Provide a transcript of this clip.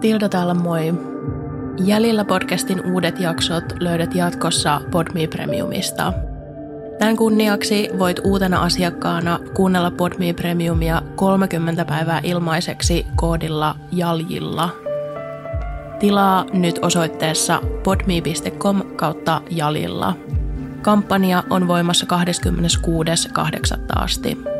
Tilda täällä moi. Jäljellä podcastin uudet jaksot löydät jatkossa Podme Premiumista. Tämän kunniaksi voit uutena asiakkaana kuunnella Podme Premiumia 30 päivää ilmaiseksi koodilla JALJILLA. Tilaa nyt osoitteessa podme.com kautta JALJILLA. Kampanja on voimassa 26.8. asti.